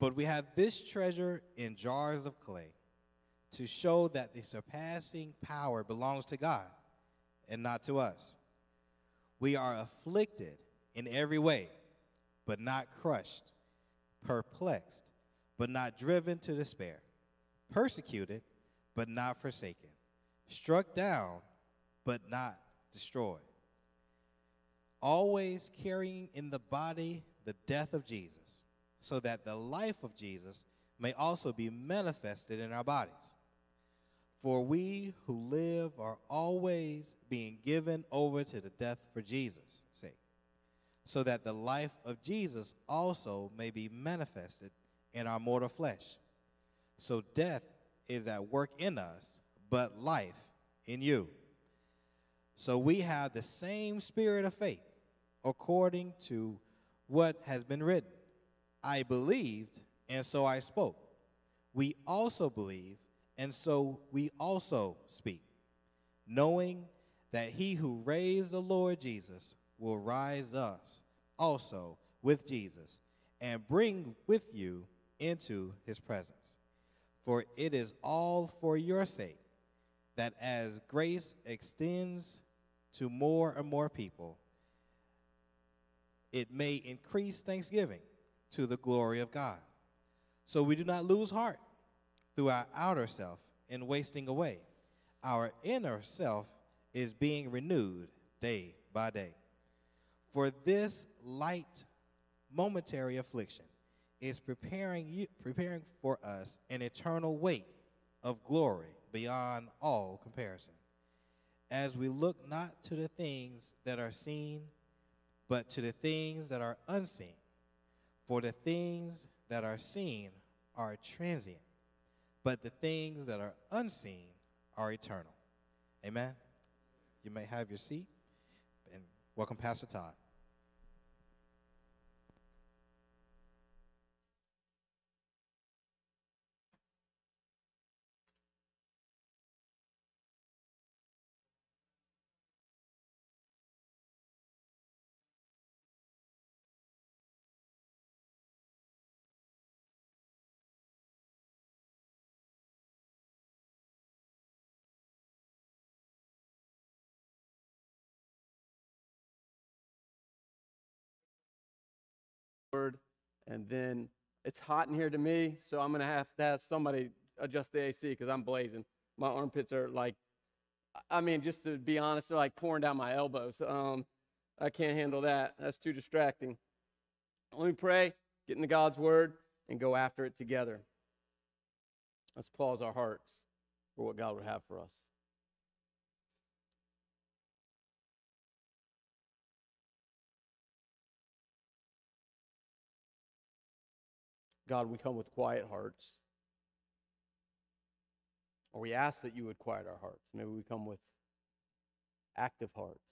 But we have this treasure in jars of clay to show that the surpassing power belongs to God and not to us. We are afflicted in every way, but not crushed, perplexed, but not driven to despair, persecuted, but not forsaken, struck down, but not destroyed. Always carrying in the body the death of Jesus, so that the life of Jesus may also be manifested in our bodies. For we who live are always being given over to the death for Jesus' sake, so that the life of Jesus also may be manifested in our mortal flesh. So death is at work in us, but life in you. So we have the same spirit of faith, according to what has been written. I believed, and so I spoke. We also believe and so we also speak, knowing that he who raised the Lord Jesus will rise us also with Jesus and bring with you into his presence. For it is all for your sake that as grace extends to more and more people, it may increase thanksgiving to the glory of God. So we do not lose heart through our outer self in wasting away. Our inner self is being renewed day by day. For this light momentary affliction is preparing you preparing for us an eternal weight of glory beyond all comparison. As we look not to the things that are seen, but to the things that are unseen. For the things that are seen are transient, but the things that are unseen are eternal. Amen. You may have your seat and welcome Pastor Todd. And then it's hot in here to me, so I'm gonna have to have somebody adjust the AC because I'm blazing. My armpits are like, I mean, just to be honest, they're like pouring down my elbows. Um, I can't handle that. That's too distracting. Let me pray, get into God's word, and go after it together. Let's pause our hearts for what God would have for us. God, we come with quiet hearts. Or we ask that you would quiet our hearts. Maybe we come with active hearts,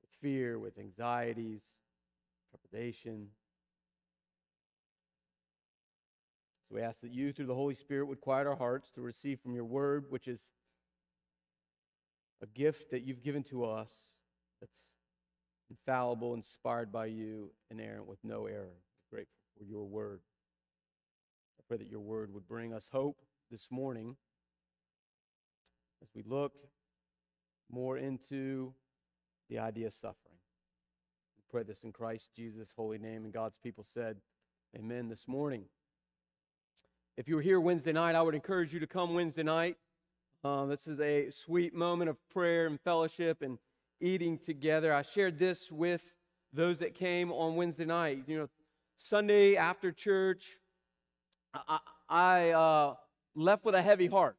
with fear, with anxieties, trepidation. So we ask that you, through the Holy Spirit, would quiet our hearts to receive from your word, which is a gift that you've given to us that's infallible, inspired by you, inerrant with no error grateful for your word. I pray that your word would bring us hope this morning as we look more into the idea of suffering. We pray this in Christ Jesus' holy name, and God's people said, Amen this morning. If you were here Wednesday night, I would encourage you to come Wednesday night. Uh, this is a sweet moment of prayer and fellowship and eating together. I shared this with those that came on Wednesday night. You know, Sunday after church, I, I uh, left with a heavy heart.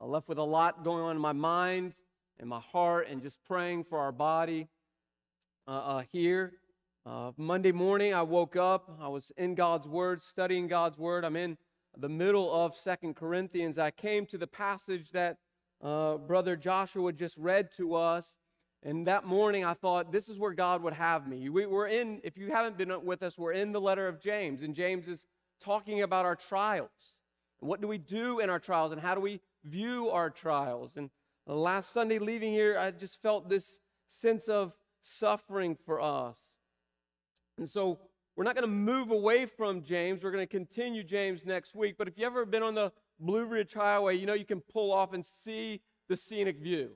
I left with a lot going on in my mind and my heart and just praying for our body uh, uh, here. Uh, Monday morning, I woke up. I was in God's Word, studying God's Word. I'm in the middle of Second Corinthians. I came to the passage that uh, Brother Joshua just read to us. And that morning, I thought, this is where God would have me. We, are in, if you haven't been with us, we're in the letter of James, and James is talking about our trials. What do we do in our trials, and how do we view our trials? And last Sunday, leaving here, I just felt this sense of suffering for us. And so, we're not going to move away from James. We're going to continue James next week. But if you've ever been on the Blue Ridge Highway, you know you can pull off and see the scenic view.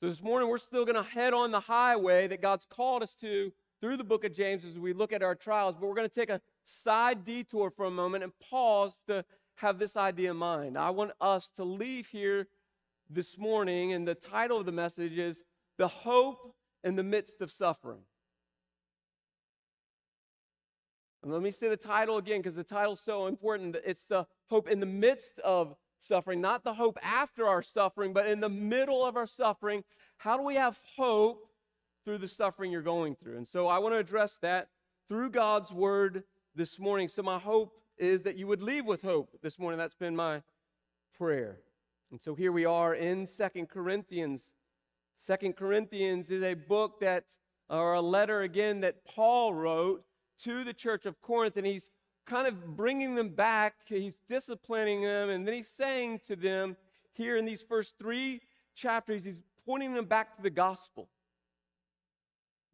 So this morning, we're still going to head on the highway that God's called us to through the book of James as we look at our trials. But we're going to take a side detour for a moment and pause to have this idea in mind. I want us to leave here this morning, and the title of the message is The Hope in the Midst of Suffering. And let me say the title again because the title's so important. It's the hope in the midst of suffering, not the hope after our suffering, but in the middle of our suffering. How do we have hope through the suffering you're going through? And so I want to address that through God's word this morning. So my hope is that you would leave with hope this morning. That's been my prayer. And so here we are in Second Corinthians. Second Corinthians is a book that, or a letter again, that Paul wrote to the church of Corinth, and he's kind of bringing them back. He's disciplining them, and then he's saying to them here in these first three chapters, he's pointing them back to the gospel.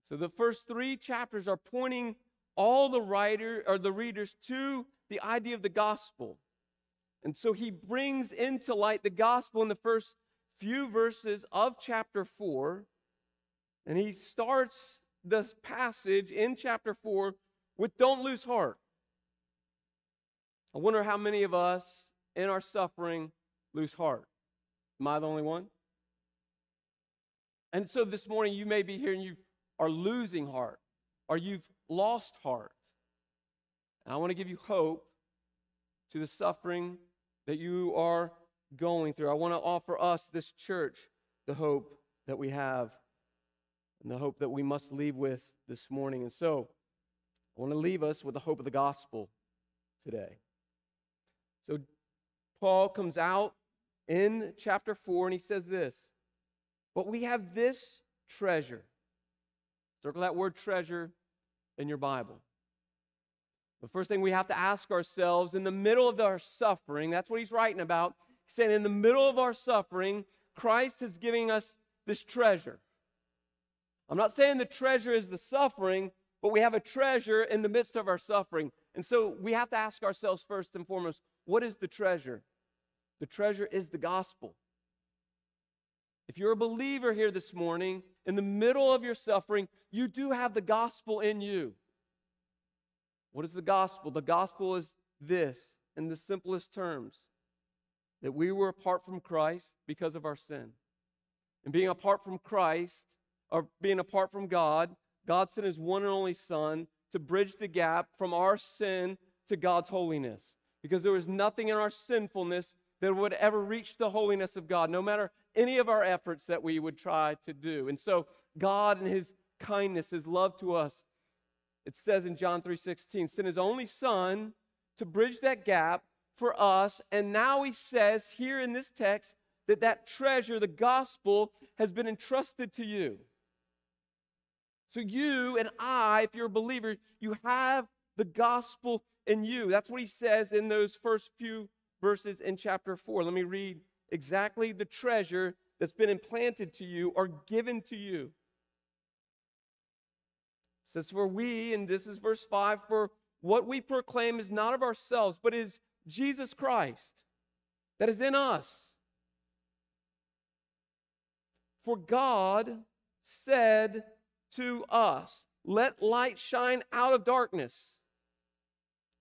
So the first three chapters are pointing all the writer or the readers to the idea of the gospel. And so he brings into light the gospel in the first few verses of chapter 4. And he starts the passage in chapter 4 with don't lose heart. I wonder how many of us in our suffering lose heart. Am I the only one? And so this morning you may be here and you are losing heart or you've lost heart. And I want to give you hope to the suffering that you are going through. I want to offer us, this church, the hope that we have and the hope that we must leave with this morning. And so, I want to leave us with the hope of the gospel today. So, Paul comes out in chapter 4 and he says this But we have this treasure. Circle that word treasure in your Bible. The first thing we have to ask ourselves in the middle of our suffering, that's what he's writing about. He's saying, in the middle of our suffering, Christ is giving us this treasure. I'm not saying the treasure is the suffering, but we have a treasure in the midst of our suffering. And so we have to ask ourselves first and foremost what is the treasure? The treasure is the gospel. If you're a believer here this morning, in the middle of your suffering, you do have the gospel in you. What is the gospel? The gospel is this, in the simplest terms, that we were apart from Christ because of our sin. And being apart from Christ, or being apart from God, God sent his one and only Son to bridge the gap from our sin to God's holiness. Because there was nothing in our sinfulness that would ever reach the holiness of God, no matter any of our efforts that we would try to do. And so, God, in his kindness, his love to us, it says in John 3:16, sent his only son to bridge that gap for us, and now he says here in this text that that treasure, the gospel, has been entrusted to you. So you and I, if you're a believer, you have the gospel in you. That's what he says in those first few verses in chapter 4. Let me read exactly the treasure that's been implanted to you or given to you says, For we, and this is verse 5, for what we proclaim is not of ourselves, but is Jesus Christ that is in us. For God said to us, Let light shine out of darkness,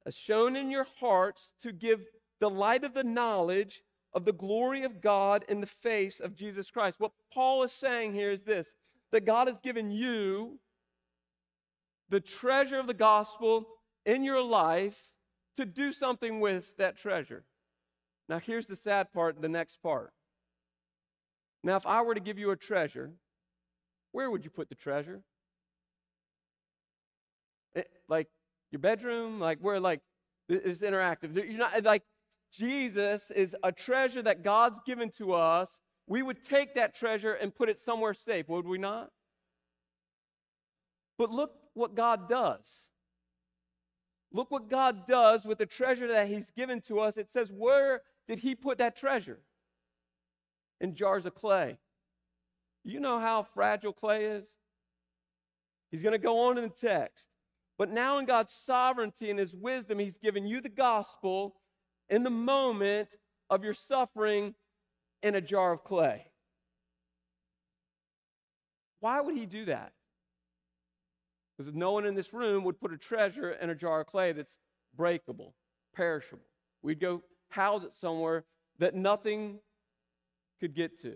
as shown in your hearts to give the light of the knowledge of the glory of God in the face of Jesus Christ. What Paul is saying here is this that God has given you the treasure of the gospel in your life to do something with that treasure. Now, here's the sad part, the next part. Now, if I were to give you a treasure, where would you put the treasure? It, like your bedroom? Like where, like, it's interactive. You're not, eh, like, Jesus is a treasure that God's given to us. We would take that treasure and put it somewhere safe, would we not? But look what God does. Look what God does with the treasure that He's given to us. It says, Where did He put that treasure? In jars of clay. You know how fragile clay is? He's going to go on in the text. But now, in God's sovereignty and His wisdom, He's given you the gospel in the moment of your suffering in a jar of clay. Why would He do that? Because no one in this room would put a treasure in a jar of clay that's breakable, perishable. We'd go house it somewhere that nothing could get to.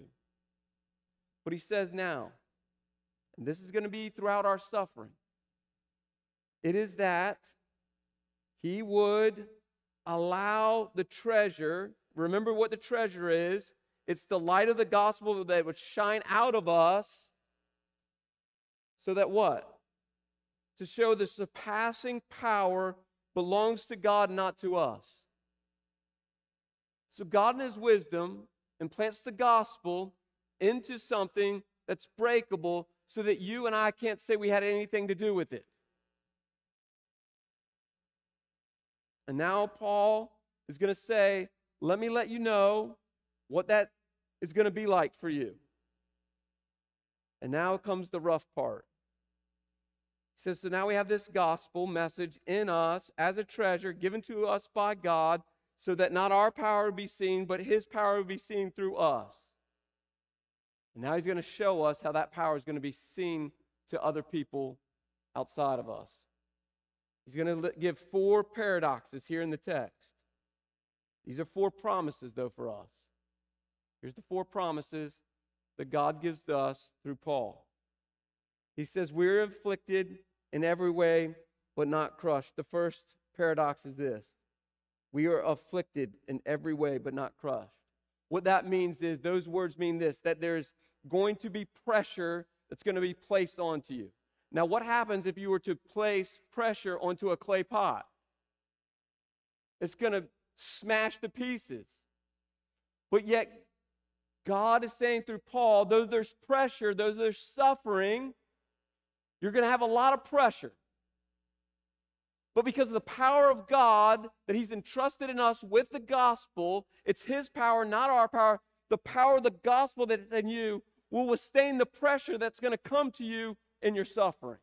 But he says now, and this is going to be throughout our suffering, it is that he would allow the treasure, remember what the treasure is, it's the light of the gospel that would shine out of us so that what? to show the surpassing power belongs to God, not to us. So God, in His wisdom, implants the gospel into something that's breakable so that you and I can't say we had anything to do with it. And now Paul is going to say, Let me let you know what that is going to be like for you. And now comes the rough part. He says, So now we have this gospel message in us as a treasure given to us by God, so that not our power would be seen, but his power would be seen through us. And now he's going to show us how that power is going to be seen to other people outside of us. He's going to give four paradoxes here in the text. These are four promises, though, for us. Here's the four promises that God gives to us through Paul. He says, We're afflicted in every way, but not crushed. The first paradox is this we are afflicted in every way, but not crushed. What that means is, those words mean this that there's going to be pressure that's going to be placed onto you. Now, what happens if you were to place pressure onto a clay pot? It's going to smash to pieces. But yet, God is saying through Paul, though there's pressure, though there's suffering, you're going to have a lot of pressure. But because of the power of God that He's entrusted in us with the gospel, it's His power, not our power. The power of the gospel that's in you will withstand the pressure that's going to come to you in your suffering.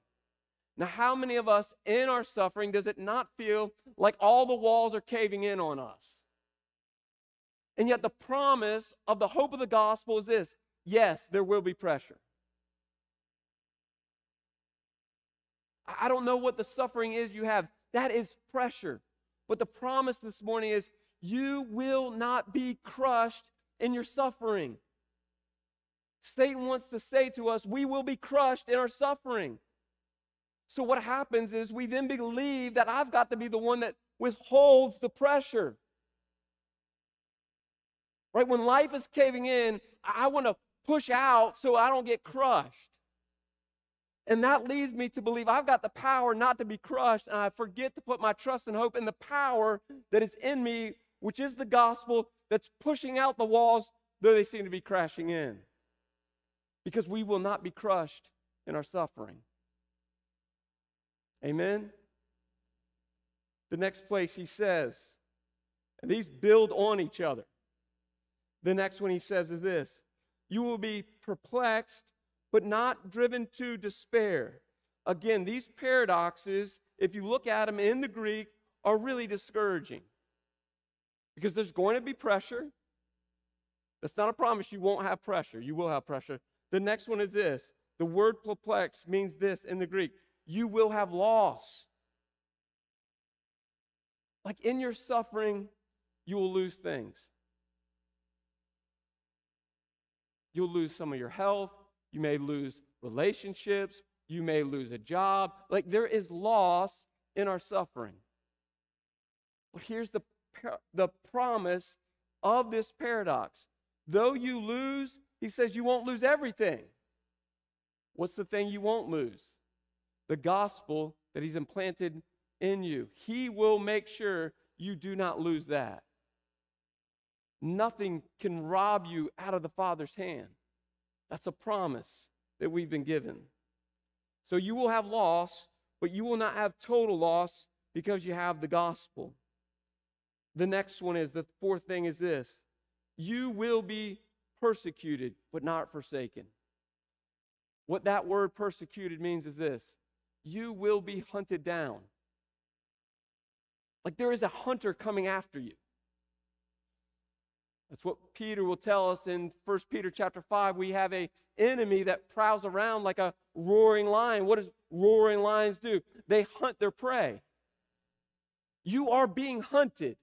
Now, how many of us in our suffering does it not feel like all the walls are caving in on us? And yet, the promise of the hope of the gospel is this yes, there will be pressure. I don't know what the suffering is you have. That is pressure. But the promise this morning is you will not be crushed in your suffering. Satan wants to say to us, we will be crushed in our suffering. So what happens is we then believe that I've got to be the one that withholds the pressure. Right? When life is caving in, I want to push out so I don't get crushed. And that leads me to believe I've got the power not to be crushed, and I forget to put my trust and hope in the power that is in me, which is the gospel that's pushing out the walls, though they seem to be crashing in. Because we will not be crushed in our suffering. Amen? The next place he says, and these build on each other. The next one he says is this You will be perplexed but not driven to despair. Again, these paradoxes, if you look at them in the Greek, are really discouraging because there's going to be pressure. That's not a promise you won't have pressure. You will have pressure. The next one is this the word perplex means this in the Greek you will have loss. Like in your suffering, you will lose things. You'll lose some of your health. You may lose relationships. You may lose a job. Like there is loss in our suffering. But here's the, the promise of this paradox. Though you lose, he says you won't lose everything. What's the thing you won't lose? The gospel that he's implanted in you. He will make sure you do not lose that. Nothing can rob you out of the Father's hand. That's a promise that we've been given. So you will have loss, but you will not have total loss because you have the gospel. The next one is the fourth thing is this you will be persecuted, but not forsaken. What that word persecuted means is this you will be hunted down. Like there is a hunter coming after you. That's what Peter will tell us in 1 Peter chapter 5. We have a enemy that prowls around like a roaring lion. What does roaring lions do? They hunt their prey. You are being hunted.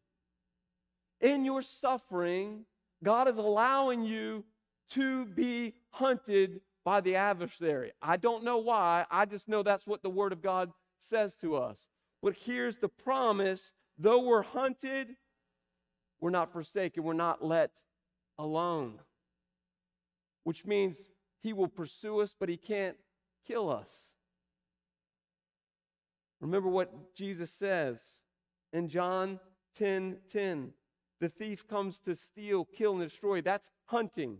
In your suffering, God is allowing you to be hunted by the adversary. I don't know why. I just know that's what the Word of God says to us. But here's the promise though we're hunted, we're not forsaken, we're not let alone. Which means He will pursue us, but He can't kill us. Remember what Jesus says in John 10 10. The thief comes to steal, kill, and destroy. That's hunting.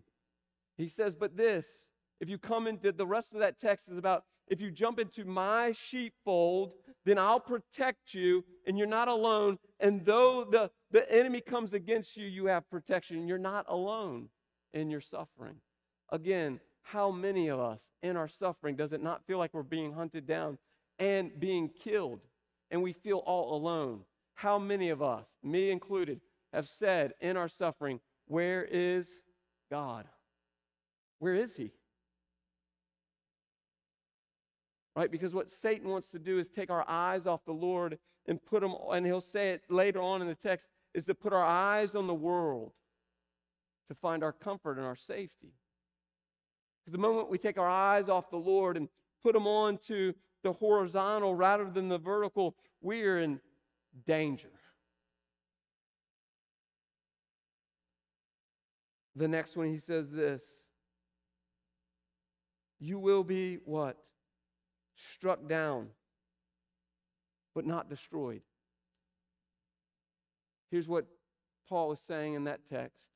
He says, but this, if you come into the rest of that text is about if you jump into my sheepfold, then I'll protect you and you're not alone. And though the, the enemy comes against you, you have protection. You're not alone in your suffering. Again, how many of us in our suffering does it not feel like we're being hunted down and being killed and we feel all alone? How many of us, me included, have said in our suffering, Where is God? Where is He? Right? Because what Satan wants to do is take our eyes off the Lord and put them, and he'll say it later on in the text, is to put our eyes on the world to find our comfort and our safety. Because the moment we take our eyes off the Lord and put them on to the horizontal rather than the vertical, we're in danger. The next one, he says this You will be what? Struck down, but not destroyed. Here's what Paul is saying in that text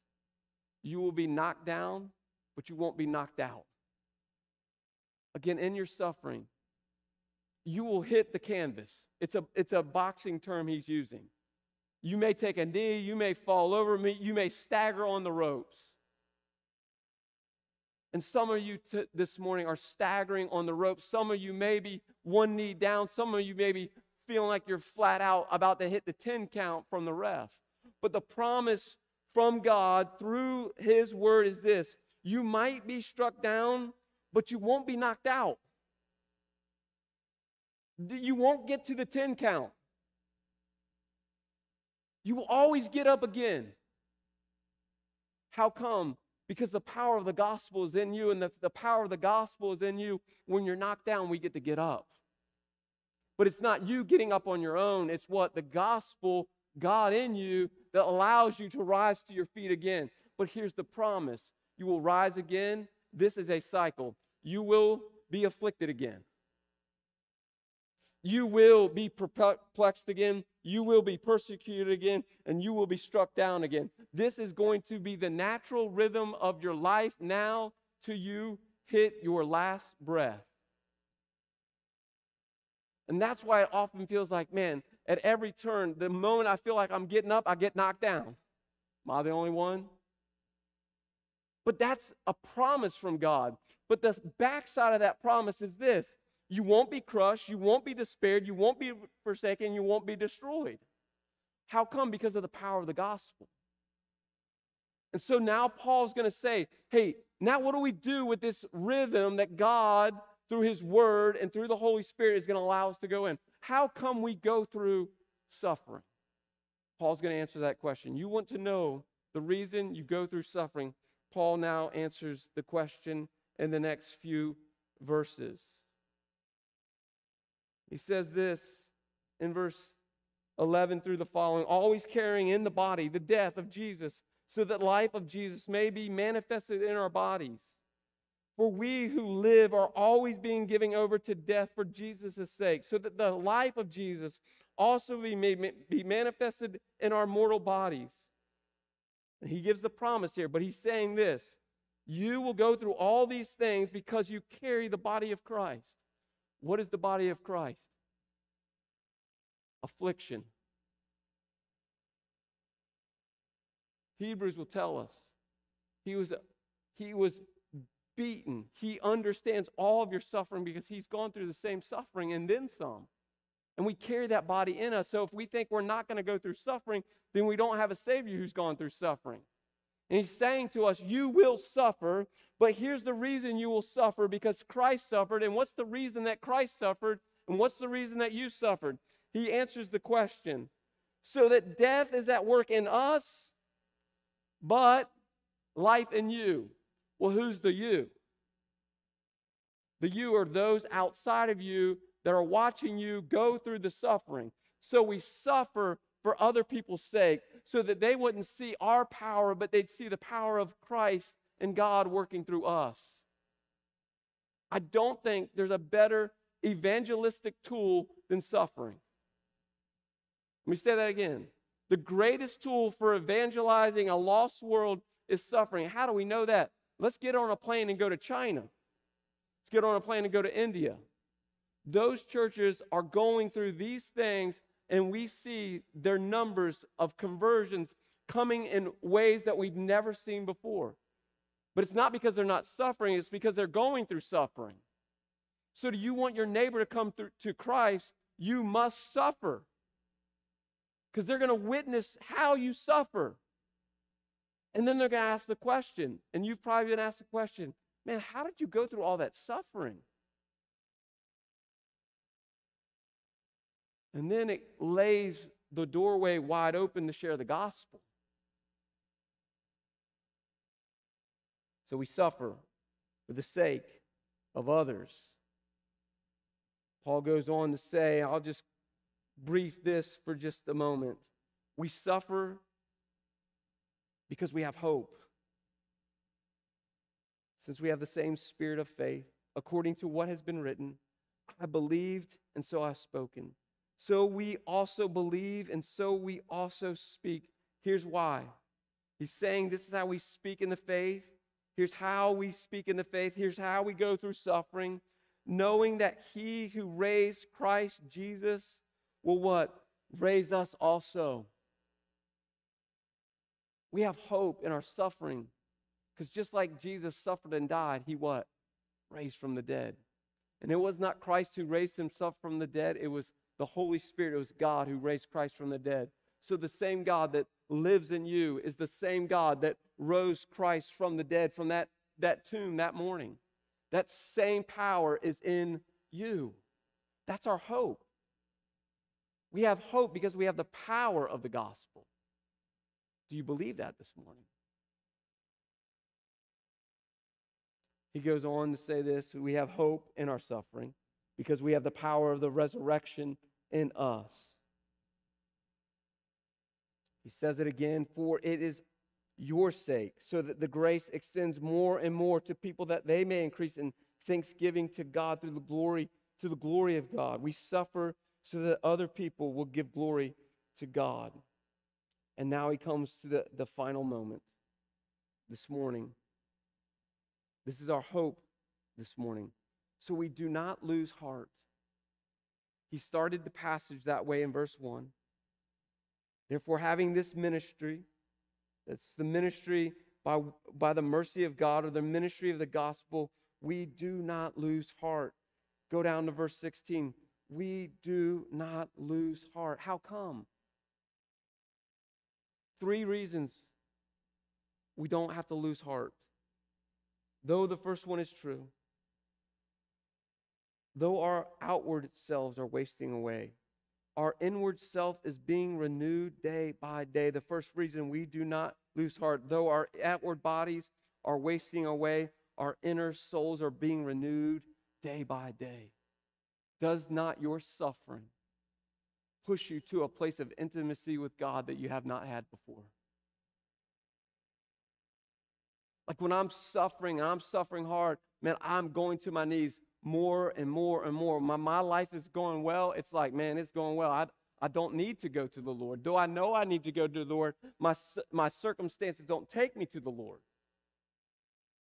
You will be knocked down, but you won't be knocked out. Again, in your suffering, you will hit the canvas. It's a, it's a boxing term he's using. You may take a knee, you may fall over me, you may stagger on the ropes. And some of you t- this morning are staggering on the ropes. Some of you may be one knee down. Some of you may be feeling like you're flat out about to hit the 10 count from the ref. But the promise from God through His word is this you might be struck down, but you won't be knocked out. You won't get to the 10 count. You will always get up again. How come? Because the power of the gospel is in you, and the, the power of the gospel is in you. When you're knocked down, we get to get up. But it's not you getting up on your own, it's what the gospel, God in you, that allows you to rise to your feet again. But here's the promise you will rise again. This is a cycle. You will be afflicted again. You will be perplexed again. You will be persecuted again. And you will be struck down again. This is going to be the natural rhythm of your life now till you hit your last breath. And that's why it often feels like, man, at every turn, the moment I feel like I'm getting up, I get knocked down. Am I the only one? But that's a promise from God. But the backside of that promise is this you won't be crushed, you won't be despaired, you won't be forsaken, you won't be destroyed. How come? Because of the power of the gospel. And so now Paul's going to say, hey, now what do we do with this rhythm that God, through his word and through the Holy Spirit, is going to allow us to go in? How come we go through suffering? Paul's going to answer that question. You want to know the reason you go through suffering. Paul now answers the question in the next few verses. He says this in verse 11 through the following always carrying in the body the death of Jesus, so that life of Jesus may be manifested in our bodies. For we who live are always being given over to death for Jesus' sake, so that the life of Jesus also be, be manifested in our mortal bodies. And he gives the promise here, but he's saying this You will go through all these things because you carry the body of Christ. What is the body of Christ? Affliction. Hebrews will tell us he was, he was beaten. He understands all of your suffering because he's gone through the same suffering and then some. And we carry that body in us. So if we think we're not going to go through suffering, then we don't have a Savior who's gone through suffering. And he's saying to us, You will suffer, but here's the reason you will suffer because Christ suffered. And what's the reason that Christ suffered? And what's the reason that you suffered? He answers the question so that death is at work in us, but life in you. Well, who's the you? The you are those outside of you that are watching you go through the suffering. So we suffer for other people's sake so that they wouldn't see our power, but they'd see the power of Christ and God working through us. I don't think there's a better evangelistic tool than suffering. Let me say that again. The greatest tool for evangelizing a lost world is suffering. How do we know that? Let's get on a plane and go to China. Let's get on a plane and go to India. Those churches are going through these things, and we see their numbers of conversions coming in ways that we've never seen before. But it's not because they're not suffering, it's because they're going through suffering. So, do you want your neighbor to come through to Christ? You must suffer because they're going to witness how you suffer. And then they're going to ask the question, and you've probably been asked the question, man, how did you go through all that suffering? And then it lays the doorway wide open to share the gospel. So we suffer for the sake of others. Paul goes on to say, I'll just brief this for just a moment. We suffer because we have hope. Since we have the same spirit of faith, according to what has been written, I believed and so I've spoken. So we also believe and so we also speak. Here's why. He's saying this is how we speak in the faith. Here's how we speak in the faith. Here's how we go through suffering, knowing that he who raised Christ Jesus will what? Raise us also. We have hope in our suffering because just like Jesus suffered and died, he what? Raised from the dead. And it was not Christ who raised himself from the dead, it was the Holy Spirit, it was God who raised Christ from the dead. So the same God that lives in you is the same God that rose Christ from the dead from that, that tomb that morning. That same power is in you. That's our hope. We have hope because we have the power of the gospel. Do you believe that this morning? He goes on to say this we have hope in our suffering because we have the power of the resurrection in us. He says it again, for it is your sake, so that the grace extends more and more to people that they may increase in thanksgiving to God through the glory to the glory of God. We suffer so that other people will give glory to God. And now he comes to the, the final moment this morning. This is our hope this morning. So we do not lose heart. He started the passage that way in verse 1. Therefore, having this ministry, that's the ministry by, by the mercy of God or the ministry of the gospel, we do not lose heart. Go down to verse 16 we do not lose heart. How come? Three reasons we don't have to lose heart. Though the first one is true, though our outward selves are wasting away, our inward self is being renewed day by day. The first reason we do not lose heart, though our outward bodies are wasting away, our inner souls are being renewed day by day. Does not your suffering push you to a place of intimacy with God that you have not had before? Like when I'm suffering I'm suffering hard, man, I'm going to my knees more and more and more. My, my life is going well. It's like, man, it's going well. I, I don't need to go to the Lord. Though I know I need to go to the Lord, my, my circumstances don't take me to the Lord.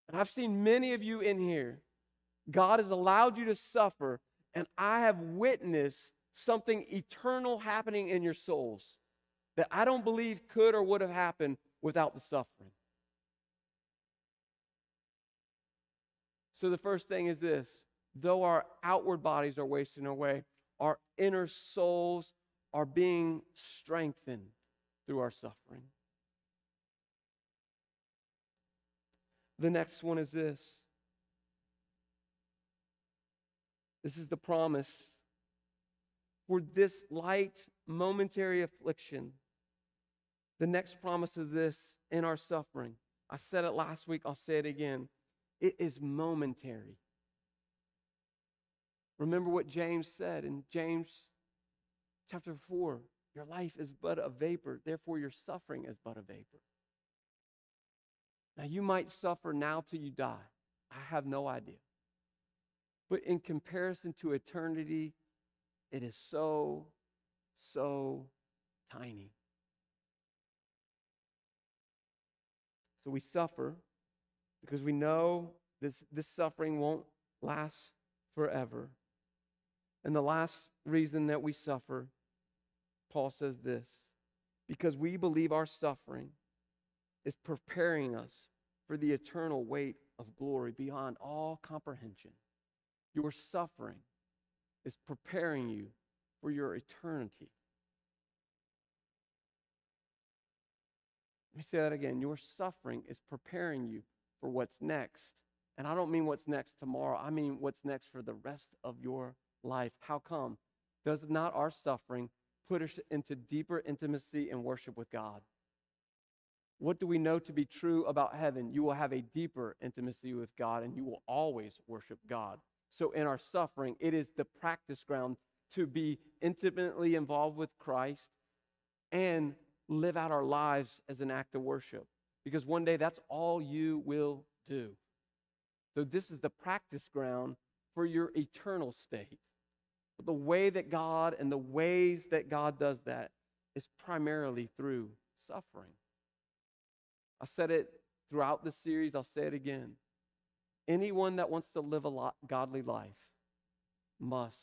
And I've seen many of you in here, God has allowed you to suffer and I have witnessed something eternal happening in your souls that I don't believe could or would have happened without the suffering. So the first thing is this though our outward bodies are wasting away, our inner souls are being strengthened through our suffering. The next one is this this is the promise for this light momentary affliction. The next promise is this in our suffering. I said it last week, I'll say it again. It is momentary. Remember what James said in James chapter 4 Your life is but a vapor, therefore, your suffering is but a vapor. Now, you might suffer now till you die. I have no idea. But in comparison to eternity, it is so, so tiny. So we suffer because we know this, this suffering won't last forever. And the last reason that we suffer, Paul says this because we believe our suffering is preparing us for the eternal weight of glory beyond all comprehension. Your suffering is preparing you for your eternity. Let me say that again. Your suffering is preparing you for what's next. And I don't mean what's next tomorrow, I mean what's next for the rest of your life. How come? Does not our suffering put us into deeper intimacy and worship with God? What do we know to be true about heaven? You will have a deeper intimacy with God and you will always worship God. So, in our suffering, it is the practice ground to be intimately involved with Christ and live out our lives as an act of worship. Because one day that's all you will do. So, this is the practice ground for your eternal state. But the way that God and the ways that God does that is primarily through suffering. I said it throughout the series, I'll say it again. Anyone that wants to live a godly life must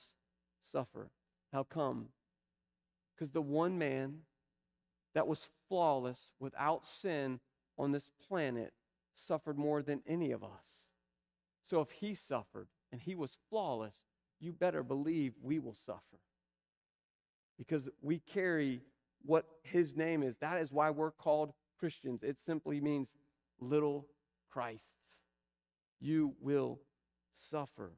suffer. How come? Because the one man that was flawless without sin on this planet suffered more than any of us. So if he suffered and he was flawless, you better believe we will suffer. Because we carry what his name is. That is why we're called Christians. It simply means little Christs. You will suffer.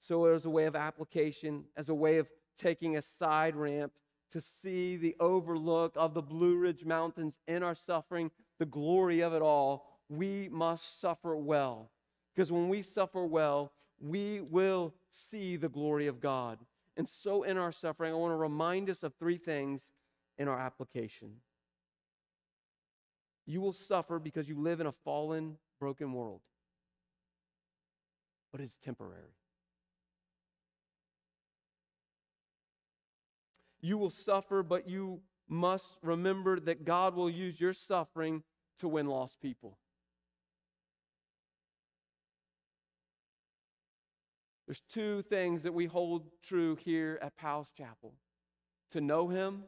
So, as a way of application, as a way of taking a side ramp to see the overlook of the Blue Ridge Mountains in our suffering, the glory of it all, we must suffer well. Because when we suffer well, we will see the glory of God. And so, in our suffering, I want to remind us of three things in our application. You will suffer because you live in a fallen, broken world, but it's temporary. You will suffer, but you must remember that God will use your suffering to win lost people. There's two things that we hold true here at Powell's Chapel to know Him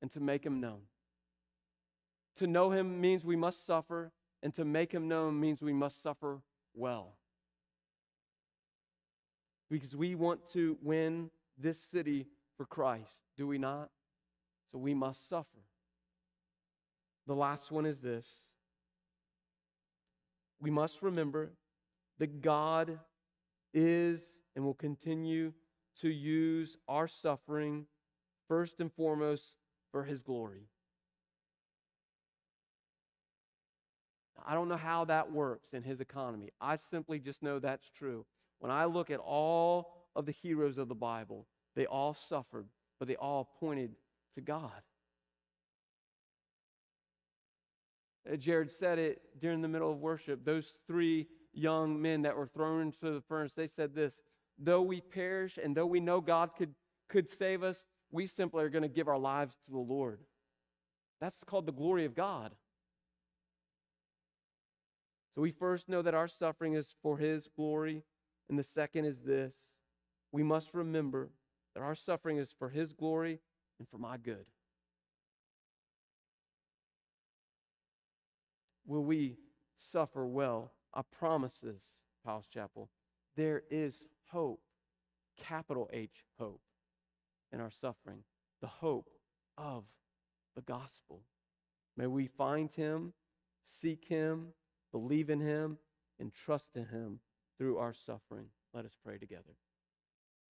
and to make Him known. To know Him means we must suffer, and to make Him known means we must suffer well. Because we want to win this city for Christ, do we not? So we must suffer. The last one is this we must remember that God is and will continue to use our suffering first and foremost for his glory. I don't know how that works in his economy. I simply just know that's true. When I look at all of the heroes of the Bible, they all suffered, but they all pointed to God. Uh, Jared said it during the middle of worship. Those three young men that were thrown into the furnace, they said this though we perish and though we know God could, could save us, we simply are going to give our lives to the Lord. That's called the glory of God. So we first know that our suffering is for His glory. And the second is this we must remember that our suffering is for His glory and for my good. Will we suffer well? I promise this. Powell's Chapel, there is hope, capital H hope, in our suffering, the hope of the gospel. May we find him, seek him, believe in him, and trust in him through our suffering. Let us pray together.